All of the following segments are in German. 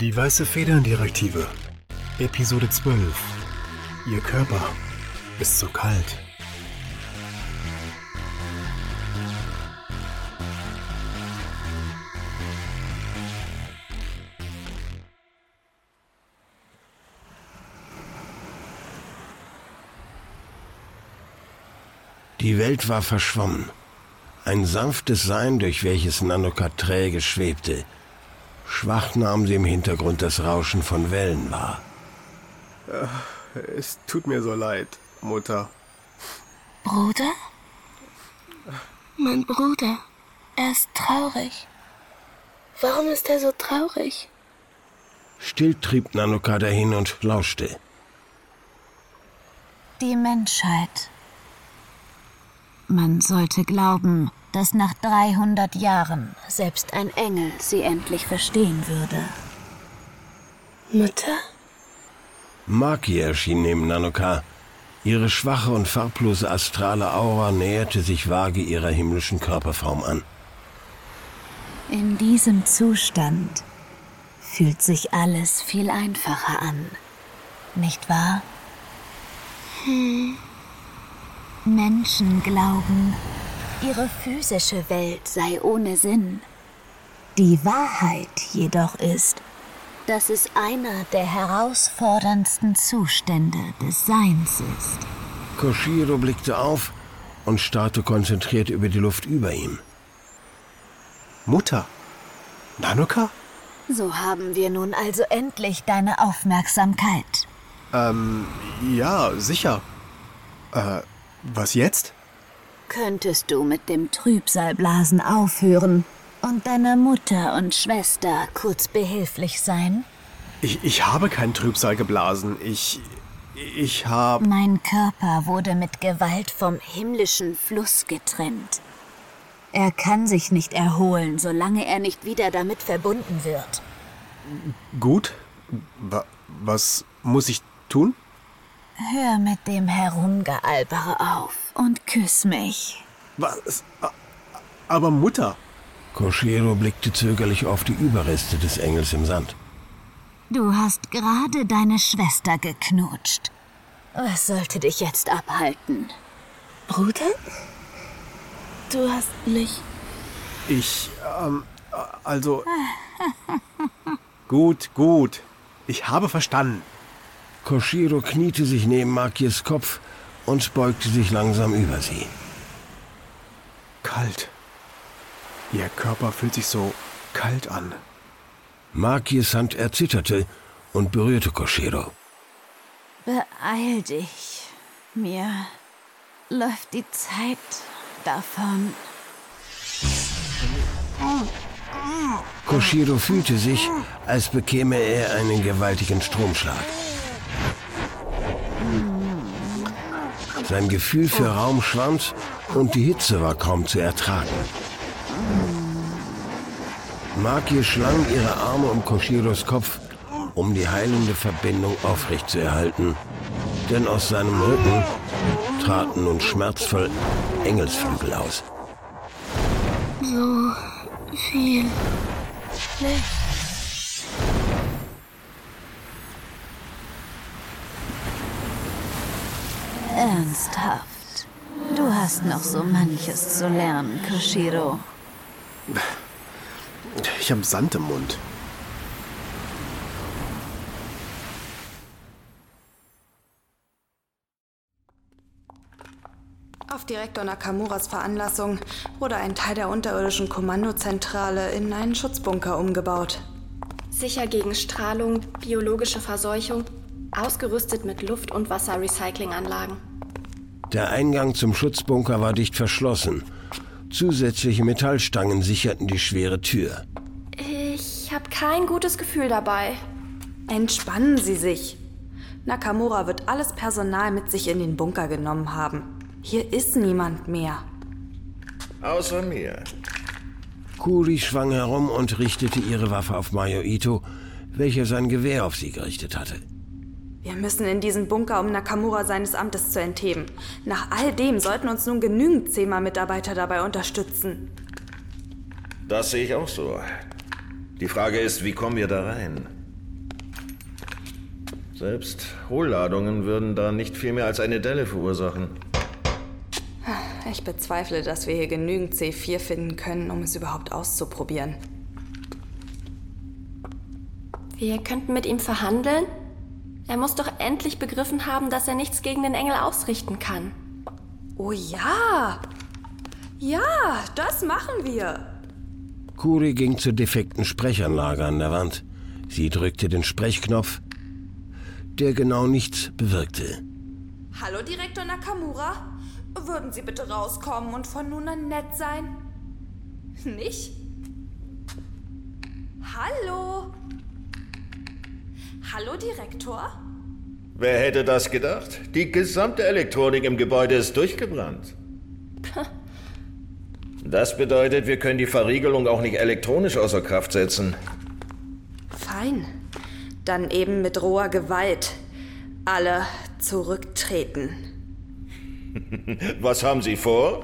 Die Weiße Federn-Direktive. Episode 12. Ihr Körper ist so kalt. Die Welt war verschwommen. Ein sanftes Sein, durch welches Nanoka träge schwebte. Schwach nahm sie im Hintergrund das Rauschen von Wellen wahr. Es tut mir so leid, Mutter. Bruder? Mein Bruder. Er ist traurig. Warum ist er so traurig? Still trieb Nanoka dahin und lauschte. Die Menschheit. Man sollte glauben, dass nach 300 Jahren selbst ein Engel sie endlich verstehen würde. Mutter? Maki erschien neben Nanoka. Ihre schwache und farblose astrale Aura näherte sich vage ihrer himmlischen Körperform an. In diesem Zustand fühlt sich alles viel einfacher an. Nicht wahr? Menschen glauben, ihre physische Welt sei ohne Sinn. Die Wahrheit jedoch ist, dass es einer der herausforderndsten Zustände des Seins ist. Koshiro blickte auf und starrte konzentriert über die Luft über ihm. Mutter? Nanoka? So haben wir nun also endlich deine Aufmerksamkeit. Ähm, ja, sicher. Äh, was jetzt? Könntest du mit dem Trübsalblasen aufhören und deiner Mutter und Schwester kurz behilflich sein? Ich, ich habe keinen Trübsal geblasen. Ich. Ich habe. Mein Körper wurde mit Gewalt vom himmlischen Fluss getrennt. Er kann sich nicht erholen, solange er nicht wieder damit verbunden wird. Gut. Wa was muss ich tun? Hör mit dem Herumgealbere auf und küss mich. Was? Aber Mutter. Koshiro blickte zögerlich auf die Überreste des Engels im Sand. Du hast gerade deine Schwester geknutscht. Was sollte dich jetzt abhalten? Bruder? Du hast mich. Ich. Ähm, also. gut, gut. Ich habe verstanden. Koshiro kniete sich neben Makis Kopf und beugte sich langsam über sie. Kalt. Ihr Körper fühlt sich so kalt an. Makis Hand erzitterte und berührte Koshiro. Beeil dich. Mir läuft die Zeit davon. Koshiro fühlte sich, als bekäme er einen gewaltigen Stromschlag. Sein Gefühl für Raum schwand und die Hitze war kaum zu ertragen. Maki schlang ihre Arme um Koshiros Kopf, um die heilende Verbindung aufrechtzuerhalten. Denn aus seinem Rücken traten nun schmerzvoll Engelsflügel aus. So viel Licht. Ernsthaft. Du hast noch so manches zu lernen, Koshiro. Ich habe Sand im Mund. Auf Direktor Nakamuras Veranlassung wurde ein Teil der unterirdischen Kommandozentrale in einen Schutzbunker umgebaut. Sicher gegen Strahlung, biologische Verseuchung, ausgerüstet mit Luft- und Wasserrecyclinganlagen. Der Eingang zum Schutzbunker war dicht verschlossen. Zusätzliche Metallstangen sicherten die schwere Tür. Ich habe kein gutes Gefühl dabei. Entspannen Sie sich. Nakamura wird alles Personal mit sich in den Bunker genommen haben. Hier ist niemand mehr. Außer mir. Kuri schwang herum und richtete ihre Waffe auf Mayo Ito, welcher sein Gewehr auf sie gerichtet hatte. Wir müssen in diesen Bunker, um Nakamura seines Amtes zu entheben. Nach all dem sollten uns nun genügend CEMA-Mitarbeiter dabei unterstützen. Das sehe ich auch so. Die Frage ist, wie kommen wir da rein? Selbst Hohlladungen würden da nicht viel mehr als eine Delle verursachen. Ich bezweifle, dass wir hier genügend C4 finden können, um es überhaupt auszuprobieren. Wir könnten mit ihm verhandeln. Er muss doch endlich begriffen haben, dass er nichts gegen den Engel ausrichten kann. Oh ja! Ja, das machen wir. Kuri ging zur defekten Sprechanlage an der Wand. Sie drückte den Sprechknopf, der genau nichts bewirkte. Hallo, Direktor Nakamura. Würden Sie bitte rauskommen und von nun an nett sein? Nicht? Hallo? Hallo, Direktor? Wer hätte das gedacht? Die gesamte Elektronik im Gebäude ist durchgebrannt. Das bedeutet, wir können die Verriegelung auch nicht elektronisch außer Kraft setzen. Fein. Dann eben mit roher Gewalt. Alle zurücktreten. Was haben Sie vor?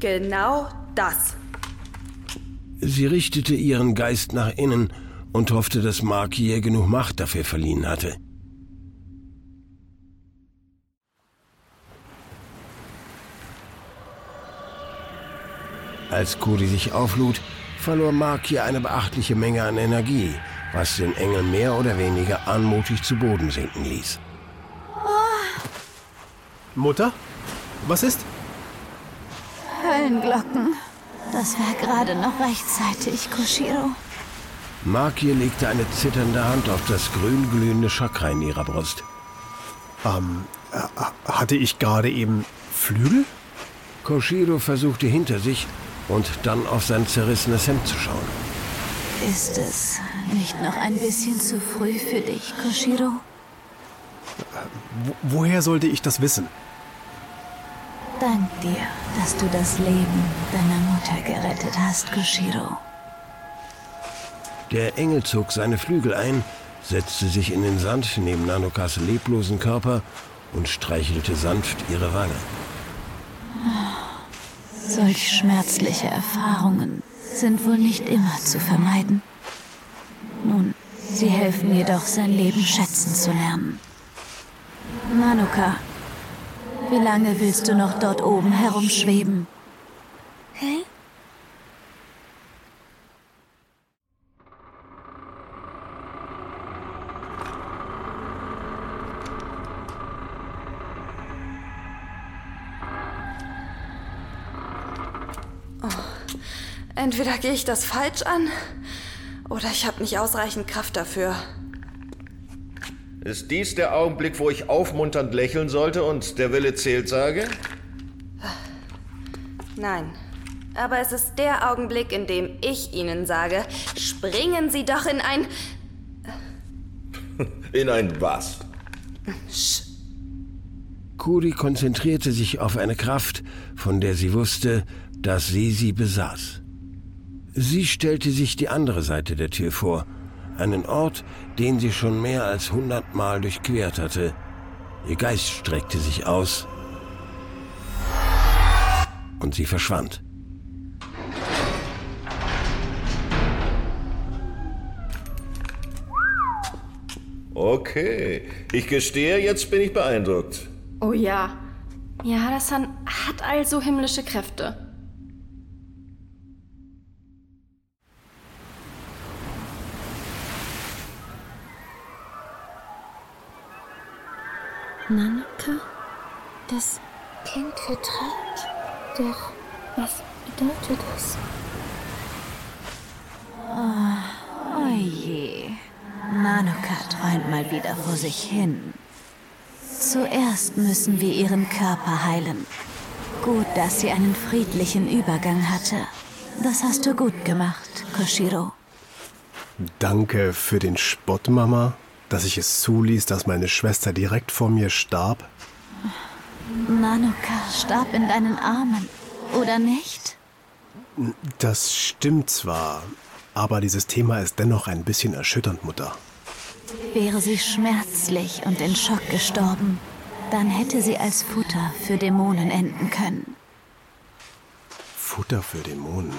Genau das. Sie richtete ihren Geist nach innen und hoffte, dass Mark ihr genug Macht dafür verliehen hatte. Als Cody sich auflud, verlor Mark hier eine beachtliche Menge an Energie, was den Engel mehr oder weniger anmutig zu Boden sinken ließ. Mutter? Was ist? Höllenglocken. Das war gerade noch rechtzeitig, Koshiro. Maki legte eine zitternde Hand auf das grün-glühende Chakra in ihrer Brust. Ähm, äh, hatte ich gerade eben Flügel? Koshiro versuchte hinter sich und dann auf sein zerrissenes Hemd zu schauen. Ist es nicht noch ein bisschen zu früh für dich, Koshiro? Wo, woher sollte ich das wissen? Dank dir, dass du das Leben deiner Mutter gerettet hast, Koshiro. Der Engel zog seine Flügel ein, setzte sich in den Sand neben Nanokas leblosen Körper und streichelte sanft ihre Wange. Solch schmerzliche Erfahrungen sind wohl nicht immer zu vermeiden. Nun, sie helfen jedoch, sein Leben schätzen zu lernen. Nanoka, wie lange willst du noch dort oben herumschweben? Hä? Entweder gehe ich das falsch an oder ich habe nicht ausreichend Kraft dafür. Ist dies der Augenblick, wo ich aufmunternd lächeln sollte und der Wille zählt sage? Nein. Aber es ist der Augenblick, in dem ich Ihnen sage, springen Sie doch in ein... In ein was? Kuri konzentrierte sich auf eine Kraft, von der sie wusste, dass sie sie besaß. Sie stellte sich die andere Seite der Tür vor, einen Ort, den sie schon mehr als hundertmal durchquert hatte. Ihr Geist streckte sich aus und sie verschwand. Okay, ich gestehe, jetzt bin ich beeindruckt. Oh ja. Ja, Hadasan hat also himmlische Kräfte. Nanoka? Das klingt vertraut. Doch was bedeutet das? Oh je. Nanoka träumt mal wieder vor sich hin. Zuerst müssen wir ihren Körper heilen. Gut, dass sie einen friedlichen Übergang hatte. Das hast du gut gemacht, Koshiro. Danke für den Spott, Mama, dass ich es zuließ, dass meine Schwester direkt vor mir starb. Nanoka starb in deinen Armen, oder nicht? Das stimmt zwar, aber dieses Thema ist dennoch ein bisschen erschütternd, Mutter. Wäre sie schmerzlich und in Schock gestorben, dann hätte sie als Futter für Dämonen enden können. Futter für Dämonen.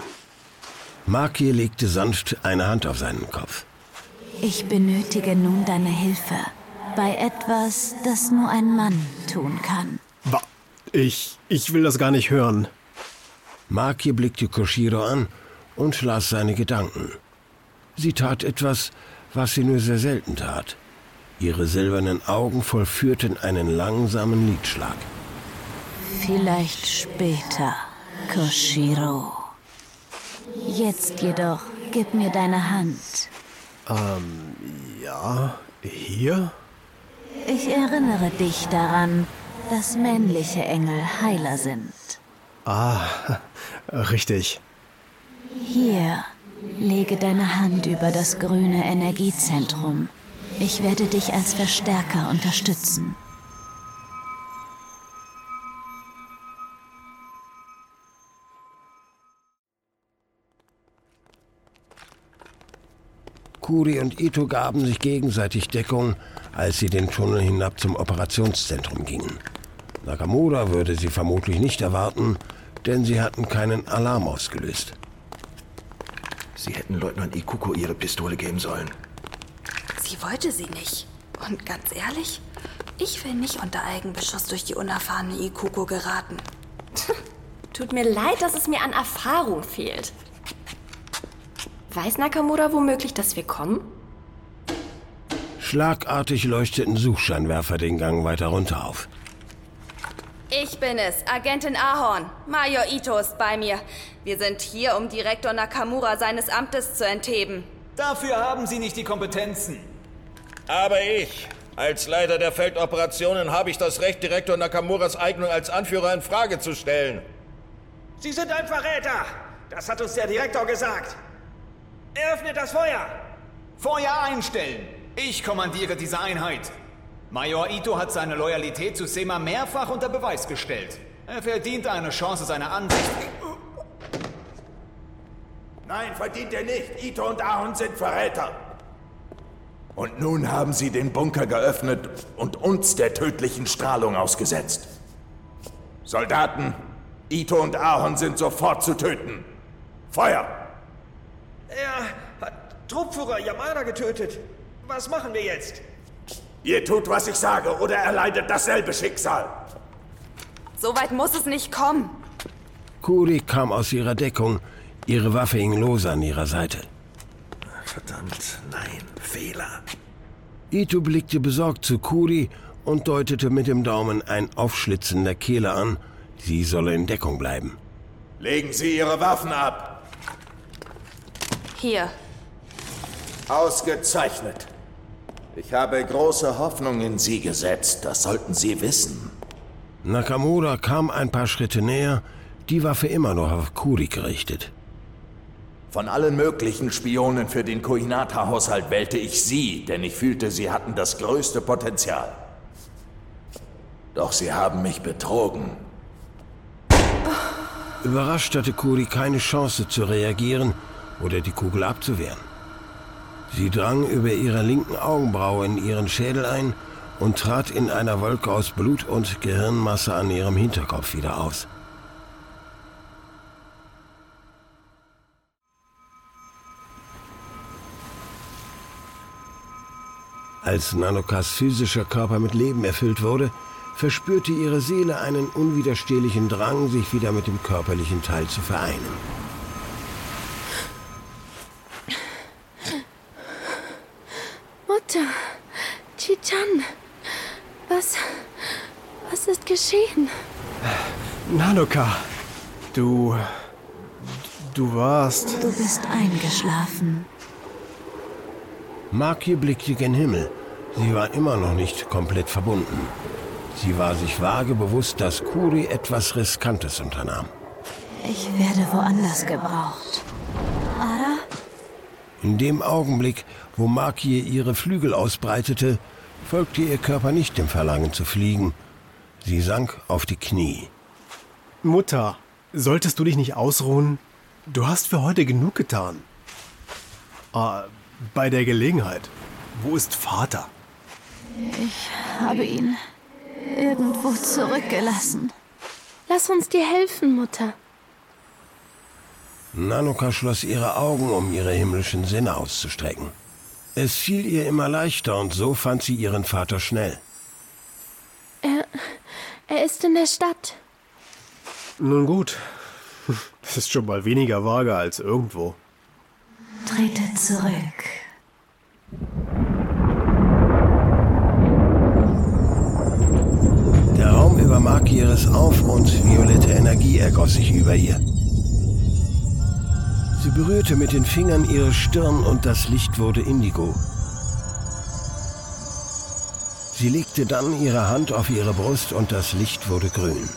Maki legte sanft eine Hand auf seinen Kopf. Ich benötige nun deine Hilfe, Bei etwas, das nur ein Mann tun kann. Wa ich, ich will das gar nicht hören. Maki blickte Koshiro an und las seine Gedanken. Sie tat etwas, was sie nur sehr selten tat. Ihre silbernen Augen vollführten einen langsamen Liedschlag. Vielleicht später, Koshiro. Jetzt jedoch, gib mir deine Hand. Ähm, ja, hier? Ich erinnere dich daran, dass männliche Engel Heiler sind. Ah, richtig. Hier, lege deine Hand über das grüne Energiezentrum. Ich werde dich als Verstärker unterstützen. Kuri und Ito gaben sich gegenseitig Deckung, als sie den Tunnel hinab zum Operationszentrum gingen. Nakamura würde sie vermutlich nicht erwarten, denn sie hatten keinen Alarm ausgelöst. Sie hätten Leutnant Ikuko ihre Pistole geben sollen. Sie wollte sie nicht. Und ganz ehrlich, ich will nicht unter Eigenbeschuss durch die unerfahrene Ikuko geraten. Tut mir leid, dass es mir an Erfahrung fehlt. Weiß Nakamura womöglich, dass wir kommen? Schlagartig leuchteten Suchscheinwerfer den Gang weiter runter auf. Ich bin es, Agentin Ahorn. Major Ito ist bei mir. Wir sind hier, um Direktor Nakamura seines Amtes zu entheben. Dafür haben Sie nicht die Kompetenzen. Aber ich, als Leiter der Feldoperationen, habe ich das Recht, Direktor Nakamuras Eignung als Anführer in Frage zu stellen. Sie sind ein Verräter! Das hat uns der Direktor gesagt. Eröffnet das Feuer! Feuer einstellen! Ich kommandiere diese Einheit. Major Ito hat seine Loyalität zu Sema mehrfach unter Beweis gestellt. Er verdient eine Chance, seine Ansicht. Nein, verdient er nicht. Ito und Ahon sind Verräter. Und nun haben sie den Bunker geöffnet und uns der tödlichen Strahlung ausgesetzt. Soldaten, Ito und Ahon sind sofort zu töten. Feuer! Er hat Truppführer Yamada getötet. Was machen wir jetzt? Ihr tut, was ich sage, oder erleidet dasselbe Schicksal. So weit muss es nicht kommen. Kuri kam aus ihrer Deckung. Ihre Waffe hing lose an ihrer Seite. Verdammt, nein, Fehler. Ito blickte besorgt zu Kuri und deutete mit dem Daumen ein Aufschlitzen der Kehle an. Sie solle in Deckung bleiben. Legen Sie Ihre Waffen ab. Hier. Ausgezeichnet. Ich habe große Hoffnung in Sie gesetzt, das sollten Sie wissen. Nakamura kam ein paar Schritte näher, die Waffe immer noch auf Kuri gerichtet. Von allen möglichen Spionen für den Kohinata-Haushalt wählte ich Sie, denn ich fühlte, Sie hatten das größte Potenzial. Doch Sie haben mich betrogen. Überrascht hatte Kuri keine Chance zu reagieren oder die Kugel abzuwehren. Sie drang über ihre linken Augenbraue in ihren Schädel ein und trat in einer Wolke aus Blut und Gehirnmasse an ihrem Hinterkopf wieder aus. Als Nanokas physischer Körper mit Leben erfüllt wurde, verspürte ihre Seele einen unwiderstehlichen Drang, sich wieder mit dem körperlichen Teil zu vereinen. Mutter, Chichan, was, was ist geschehen? Nanoka, du, du warst... Du bist eingeschlafen. Maki blickte gen Himmel. Sie war immer noch nicht komplett verbunden. Sie war sich vage bewusst, dass Kuri etwas Riskantes unternahm. Ich werde woanders gebraucht. In dem Augenblick, wo Maki ihre Flügel ausbreitete, folgte ihr Körper nicht dem Verlangen zu fliegen. Sie sank auf die Knie. Mutter, solltest du dich nicht ausruhen? Du hast für heute genug getan. Ah, bei der Gelegenheit. Wo ist Vater? Ich habe ihn irgendwo zurückgelassen. Lass uns dir helfen, Mutter. Nanoka schloss ihre Augen, um ihre himmlischen Sinne auszustrecken. Es fiel ihr immer leichter und so fand sie ihren Vater schnell. Er, er ist in der Stadt. Nun gut. Das ist schon mal weniger vage als irgendwo. Trete zurück. Der Raum über Markieres auf und violette Energie ergoss sich über ihr. Sie berührte mit den Fingern ihre Stirn und das Licht wurde indigo. Sie legte dann ihre Hand auf ihre Brust und das Licht wurde grün.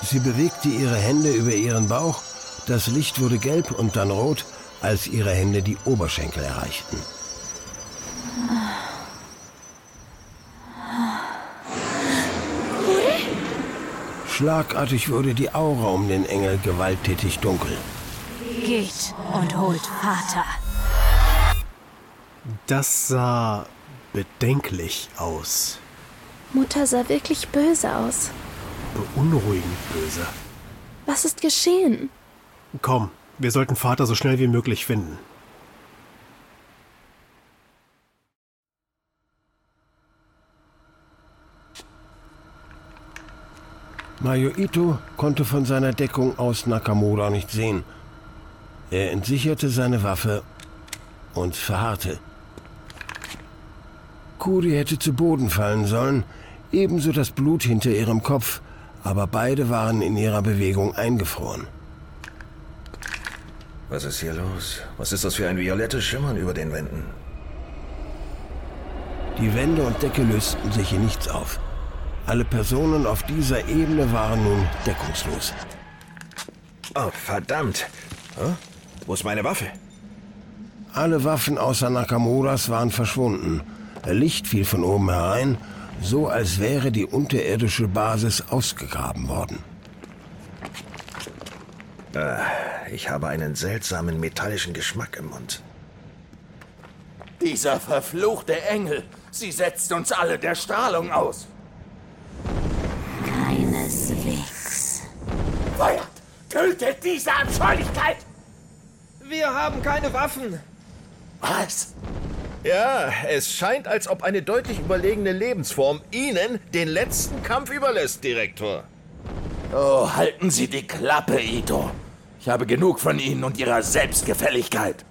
Sie bewegte ihre Hände über ihren Bauch, das Licht wurde gelb und dann rot, als ihre Hände die Oberschenkel erreichten. Schlagartig wurde die Aura um den Engel gewalttätig dunkel. Geht und holt Vater. Das sah bedenklich aus. Mutter sah wirklich böse aus. Beunruhigend böse. Was ist geschehen? Komm, wir sollten Vater so schnell wie möglich finden. Mayo Ito konnte von seiner Deckung aus Nakamura nicht sehen. Er entsicherte seine Waffe und verharrte. Kuri hätte zu Boden fallen sollen, ebenso das Blut hinter ihrem Kopf, aber beide waren in ihrer Bewegung eingefroren. Was ist hier los? Was ist das für ein violettes Schimmern über den Wänden? Die Wände und Decke lösten sich in nichts auf. Alle Personen auf dieser Ebene waren nun deckungslos. Oh, verdammt. Huh? Wo ist meine Waffe? Alle Waffen außer Nakamuras waren verschwunden. Licht fiel von oben herein, so als wäre die unterirdische Basis ausgegraben worden. Äh, ich habe einen seltsamen metallischen Geschmack im Mund. Dieser verfluchte Engel. Sie setzt uns alle der Strahlung aus. Feuert! Tötet diese Abscheulichkeit! Wir haben keine Waffen. Was? Ja, es scheint, als ob eine deutlich überlegene Lebensform Ihnen den letzten Kampf überlässt, Direktor. Oh, halten Sie die Klappe, Ito. Ich habe genug von Ihnen und Ihrer Selbstgefälligkeit.